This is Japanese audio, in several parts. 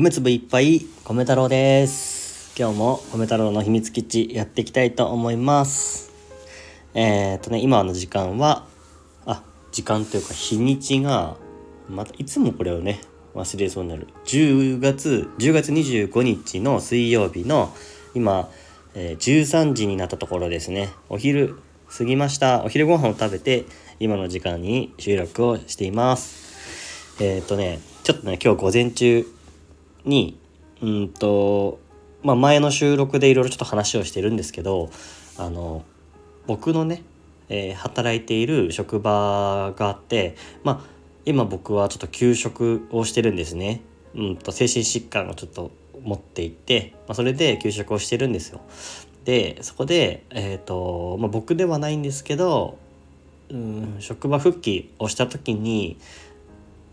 米粒いっぱい米太郎です。今日も米太郎の秘密基地やっていきたいと思います。えー、っとね今の時間はあ時間というか日にちがまたいつもこれをね忘れそうになる。10月10月25日の水曜日の今、えー、13時になったところですね。お昼過ぎました。お昼ご飯を食べて今の時間に収録をしています。えー、っとねちょっとね今日午前中にうんとまあ前の収録でいろいろちょっと話をしてるんですけどあの僕のね、えー、働いている職場があってまあ今僕はちょっと休職をしてるんですね。うんと精神疾患をちょっと持っていて、まあ、それで休職をしてるんですよ。でそこで、えーとまあ、僕ではないんですけど、うん、職場復帰をした時に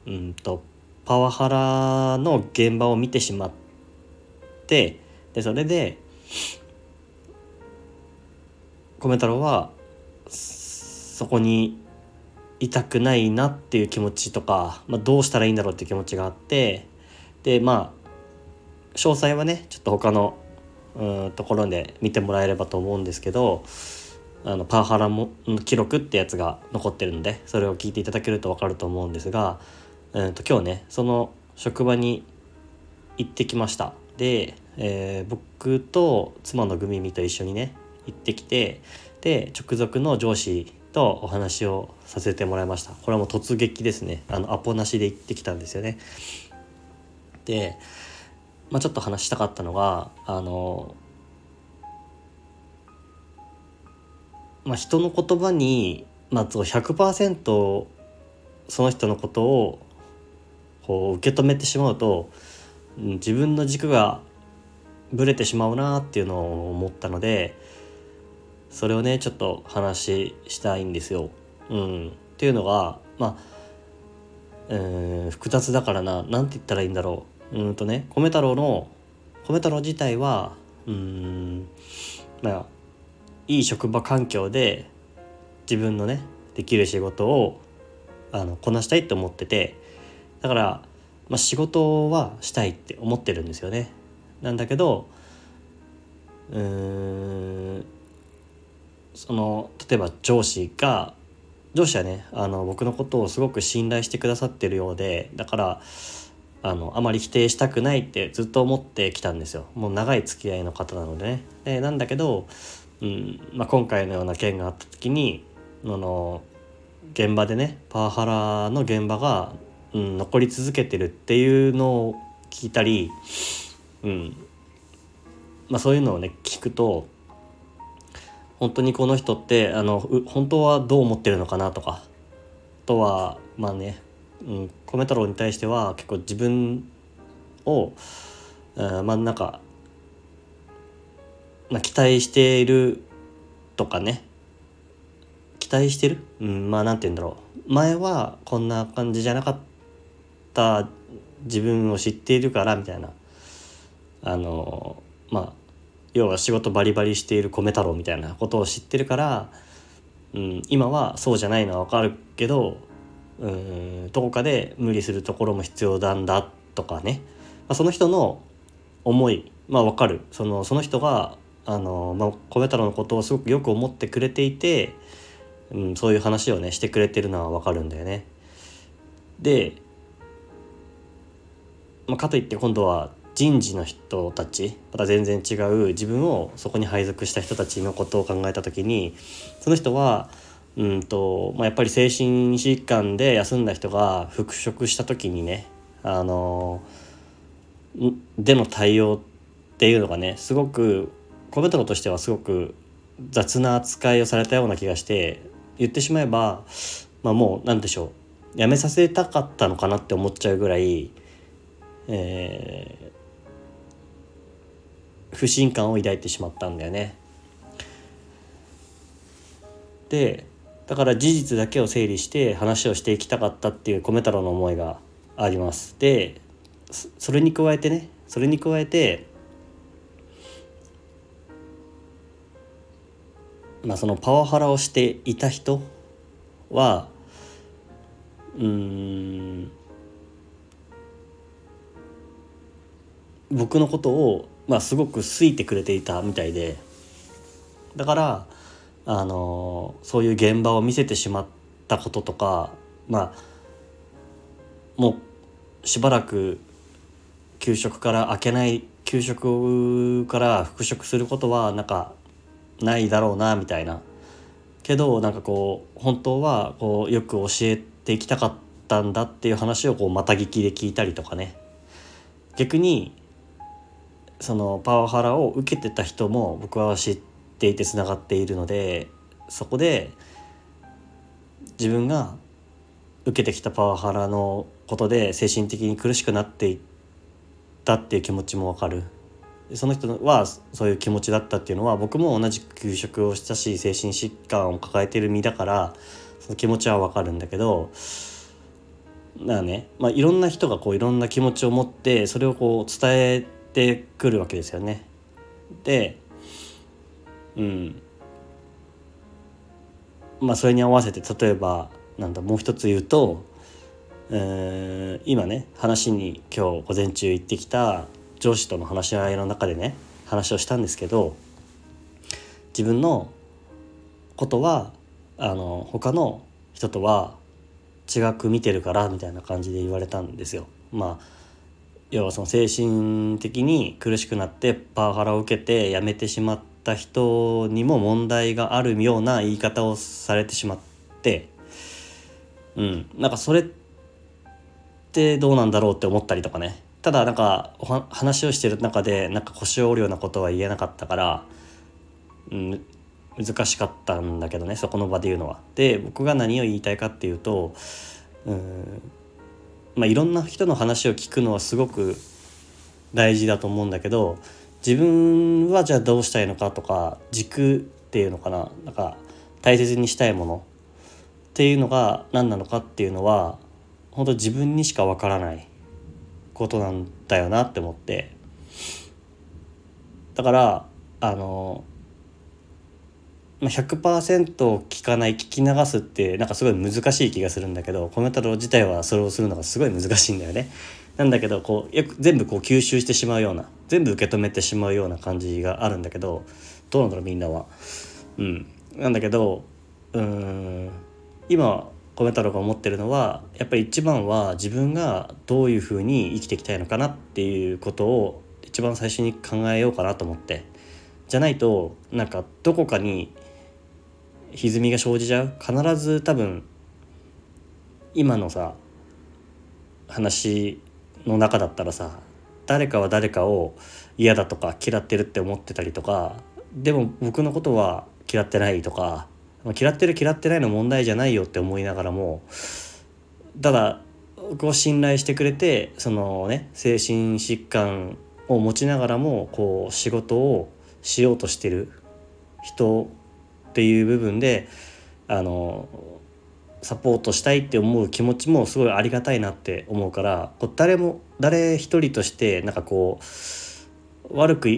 うんとパワハラの現場を見てしまってでそれで米太郎はそこにいたくないなっていう気持ちとか、まあ、どうしたらいいんだろうっていう気持ちがあってでまあ詳細はねちょっと他のうところで見てもらえればと思うんですけどあのパワハラも記録ってやつが残ってるのでそれを聞いていただけると分かると思うんですがえーと、今日ねその職場に行ってきました。で、えー、僕と妻のグミミと一緒にね行ってきてで直属の上司とお話をさせてもらいました。これはもう突撃ですね。あのアポなしで行ってきたんですよね。で、まあ、ちょっと話したかったのがあのまあ人の言葉にまあ100%その人のことをこう受け止めてしまうと自分の軸がぶれてしまうなっていうのを思ったのでそれをねちょっと話したいんですよ。うん、っていうのがまあ、えー、複雑だからな。何て言ったらいいんだろう。うんとね米太郎の米太郎自体はうんまあいい職場環境で自分のねできる仕事をあのこなしたいって思っててだから、まあ、仕事はしたいって思ってるんですよね。なんだけどうんその例えば上司が上司はねあの僕のことをすごく信頼してくださってるようでだからあのあまり否定したくないってずっと思ってきたんですよもう長い付き合いの方なのでね。でなんだけど、うんまあ、今回のような件があった時にあの現場でねパワハラの現場がうん、残り続けてるっていうのを聞いたり、うん。まあ、そういうのをね聞くと本当にこの人ってあの本当はどう思ってるのかなとかあとはまあね、うん、米太郎に対しては結構自分を、うん、まあなんか、まあ、期待しているとかね期待してる、うん、まあなんて言うんだろう。前はこんな感じじゃなかった。った自分を知っているからみたいな。あのまあ要は仕事バリバリしている米太郎みたいなことを知ってるから、うん、今はそうじゃないのは分かるけどうんどこかで無理するところも必要なんだとかね、まあ、その人の思いまあ分かる。そのその人があの、まあ、米太郎のことをすごくよく思ってくれていて、うん、そういう話をねしてくれてるのは分かるんだよね。でまあ、かといって今度は人事の人たちまた全然違う自分をそこに配属した人たちのことを考えた時にその人はうんと、まあ、やっぱり精神疾患で休んだ人が復職した時にねあのでの対応っていうのがねすごくコメントとしてはすごく雑な扱いをされたような気がして言ってしまえば、まあ、もう何でしょうやめさせたかったのかなって思っちゃうぐらいえー、不信感を抱いてしまったんだよね。でだから事実だけを整理して話をしていきたかったっていう米太郎の思いがあります。でそれに加えてねそれに加えてまあそのパワハラをしていた人はうん僕のことを、まあ、すごく好いてくれていたみたいでだからあのそういう現場を見せてしまったこととかまあもうしばらく給食から開けない給食から復職することはなんかないだろうなみたいな。けどなんかこう本当はこうよく教えていきたかったんだっていう話をこうまた聞きで聞いたりとかね。逆にそのパワハラを受けてた人も僕は知っていてつながっているのでそこで自分が受けてきたパワハラのことで精神的に苦しくなっていったっていう気持ちもわかる。その人はそういう気持ちだったっていうのは僕も同じ給食をしたし精神疾患を抱えてる身だからその気持ちはわかるんだけどだからね、まあ、いろんな人がこういろんな気持ちを持ってそれをこう伝えてくるわけですよね。でうんまあそれに合わせて例えばなんだもう一つ言うと、えー、今ね話に今日午前中行ってきた上司との話し合いの中でね話をしたんですけど自分のことはあの他の人とは違く見てるからみたいな感じで言われたんですよ。まあ要はその精神的に苦しくなってパワハラを受けて辞めてしまった人にも問題があるような言い方をされてしまってうんなんかそれってどうなんだろうって思ったりとかねただなんか話をしてる中でなんか腰を折るようなことは言えなかったから、うん、難しかったんだけどねそこの場で言うのは。で僕が何を言いたいかっていうと、うんまあ、いろんな人の話を聞くのはすごく大事だと思うんだけど自分はじゃあどうしたいのかとか軸っていうのかな。なんか大切にしたいもの。っていうのが何なのかっていうのは本当自分にしかわからない。ことなんだよなって思って。だからあの100%聞かない聞き流すってなんかすごい難しい気がするんだけどコメント自体はそれをするのがすごい難しいんだよね。なんだけどこうよく全部こう吸収してしまうような全部受け止めてしまうような感じがあるんだけどどうなんだろうみんなは。うん、なんだけどうん今米太郎が思ってるのはやっぱり一番は自分がどういうふうに生きていきたいのかなっていうことを一番最初に考えようかなと思ってじゃないとなんかどこかに歪みが生じちゃう。必ず多分今のさ話の中だったらさ誰かは誰かを嫌だとか嫌ってるって思ってたりとかでも僕のことは嫌ってないとか嫌ってる嫌ってないの問題じゃないよって思いながらもただ僕を信頼してくれてそのね精神疾患を持ちながらもこう仕事をしようとしてる人っていう部分であのサポートしたいって思う気持ちもすごいありがたいなって思うからこう誰も誰一人としてなんかこう悪く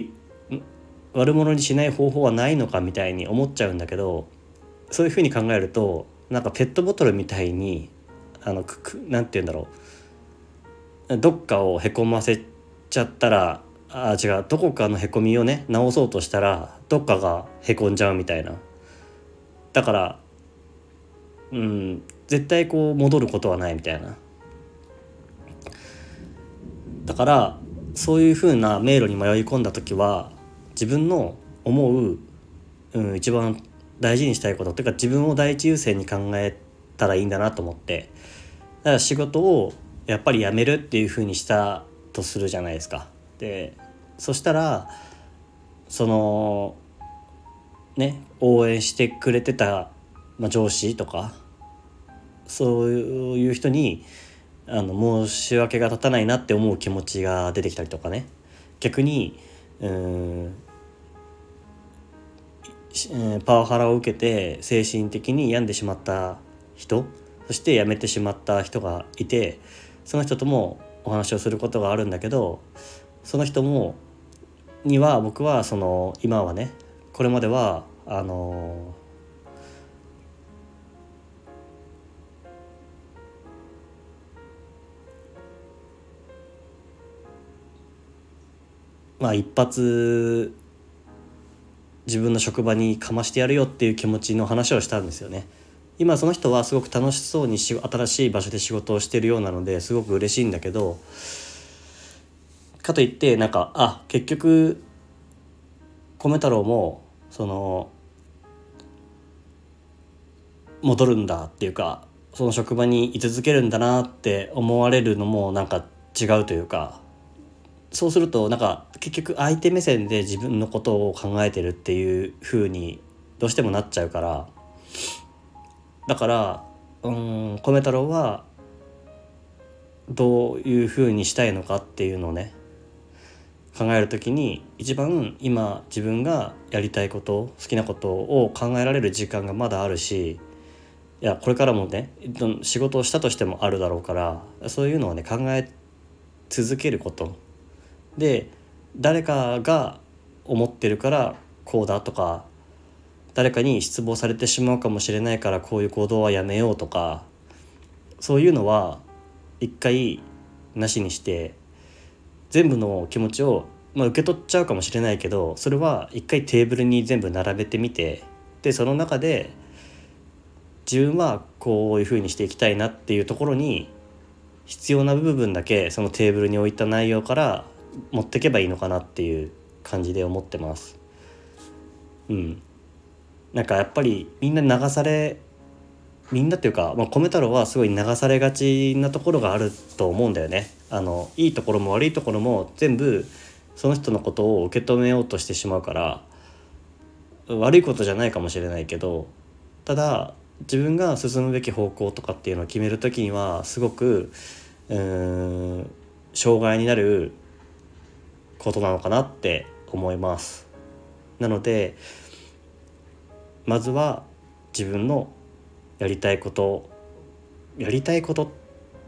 悪者にしない方法はないのかみたいに思っちゃうんだけどそういうふうに考えるとなんかペットボトルみたいにあのなんて言うんだろう。どっかをへこませちゃったらあ違うどこかのへこみをね直そうとしたらどっかがへこんじゃうみたいな。だからうん絶対こう戻ることはないみたいなだからそういうふうな迷路に迷い込んだ時は自分の思う、うん、一番大事にしたいことっていうか自分を第一優先に考えたらいいんだなと思ってだから仕事をやっぱり辞めるっていうふうにしたとするじゃないですか。でそしたらそのね応援してくれてた、まあ、上司とかそういう人にあの申し訳が立たないなって思う気持ちが出てきたりとかね。逆にうんパワハラを受けて精神的に病んでしまった人そして辞めてしまった人がいてその人ともお話をすることがあるんだけどその人もには僕はその今はねこれまではあのまあ一発自分の職場にかましてやるよっていう気持ちの話をしたんですよね。今その人はすごく楽しそうにし新しい場所で仕事をしてるようなのですごく嬉しいんだけどかといってなんかあ結局米太郎もその戻るんだっていうかその職場に居続けるんだなって思われるのもなんか違うというかそうするとなんか結局相手目線で自分のことを考えてるっていう風にどうしてもなっちゃうからだからうん米太郎はどういう風にしたいのかっていうのをね考える時に一番今自分がやりたいこと好きなことを考えられる時間がまだあるしいやこれからもね仕事をしたとしてもあるだろうからそういうのをね考え続けること。で誰かが思ってるからこうだとか誰かに失望されてしまうかもしれないからこういう行動はやめようとかそういうのは一回なしにして全部の気持ちを、まあ、受け取っちゃうかもしれないけどそれは一回テーブルに全部並べてみてでその中で自分はこういうふうにしていきたいなっていうところに必要な部分だけそのテーブルに置いた内容から持ってけばいいのかなっていう感じで思ってます。うん、なんかやっぱりみんな流されみんなっていうか、まあ、米太郎はすごい流されがちなところがあると思うんだよね。あのいいところも悪いところも全部その人のことを受け止めようとしてしまうから悪いことじゃないかもしれないけどただ自分が進むべき方向とかっていうのを決める時にはすごくうん障害になることなのかなって思います。なのでまずは自分のやりたいことやりたいこと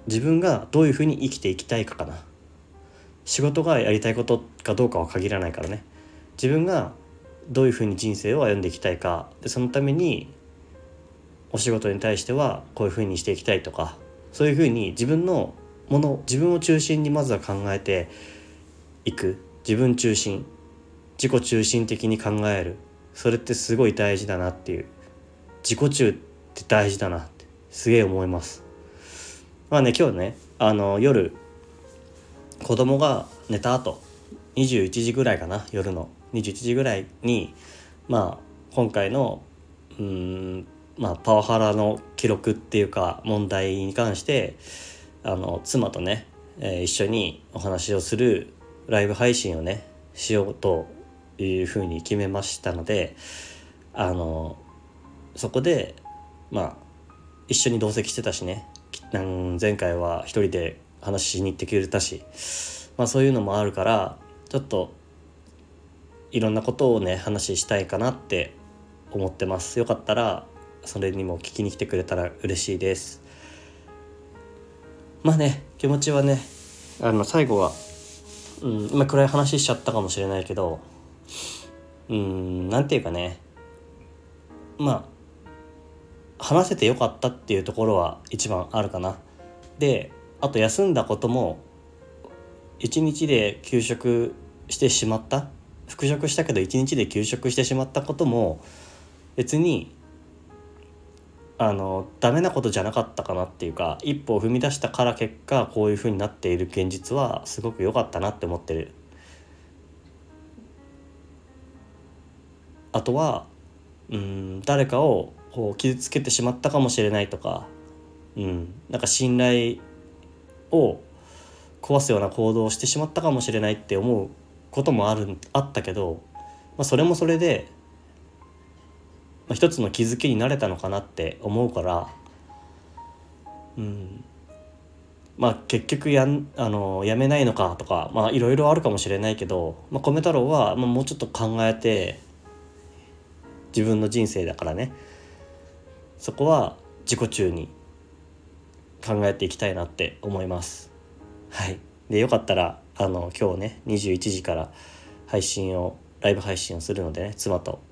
自分がどういうふうに生きていきたいかかな仕事がやりたいことかどうかは限らないからね自分がどういうふうに人生を歩んでいきたいかでそのためにお仕事に対してはこういうふうにしていきたいとかそういうふうに自分のもの自分を中心にまずは考えていく。自分中心自己中心的に考える。それってすごい大事だなっていう。自己中って大事だなってすげえ思います。まあね今日ねあの夜子供が寝た後21時ぐらいかな夜の。21時ぐらいにまあ今回のうんまあパワハラの記録っていうか問題に関してあの妻とね、えー、一緒にお話をするライブ配信をねしようというふうに決めましたのであのそこでまあ一緒に同席してたしね前回は一人で話しに行ってくれたし、まあ、そういうのもあるからちょっといろんなことをね話したいかなって思ってます。よかったらそれにも聞きに来てくれたら嬉しいです。まあね気持ちはねあの最後はうん今暗い話しちゃったかもしれないけどうんなんていうかねまあ話せてよかったっていうところは一番あるかな。であと休んだことも一日で休職してしまった。復職したけど一日で休職してしまったことも別にあのダメなことじゃなかったかなっていうか一歩を踏み出したから結果こういうふうになっている現実はすごく良かったなって思ってる。あとはうん誰かをこう傷つけてしまったかもしれないとか、うん、なんか信頼を壊すような行動をしてしまったかもしれないって思うこともあるあったけど、まあ、それもそれでまあ、一つの気づきになれたのかなって思うからうん。まあ結局やんあのやめないのかとかまあいろいろあるかもしれないけど、まあ、米太郎は、もうちょっと考えて自分の人生だからね。そこは自己中に考えていきたいなって思います。はい、でよかったらあの今日ね21時から配信をライブ配信をするのでね妻と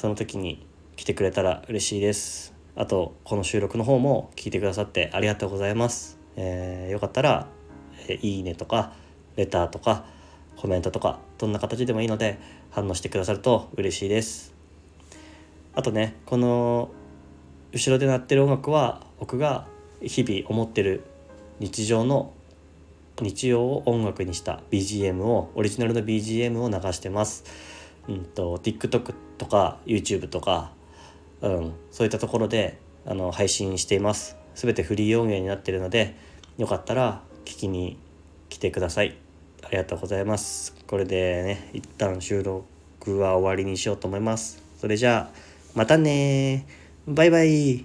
その時に来てくれたら嬉しいです。あとこの収録の方も聞いてくださってありがとうございます、えー、よかったら、えー、いいねとかレターとかコメントとかどんな形でもいいので反応してくださると嬉しいです。あとねこの後ろで鳴ってる音楽は僕が日々思ってる日常の日常を音楽にした BGM をオリジナルの BGM を流してます。うんと TikTok とか YouTube とか、うん、そういったところであの配信しています。全てフリー音源になっているのでよかったら聞きに来てください。ありがとうございます。これでね一旦収録は終わりにしようと思います。それじゃあまたねバイバイ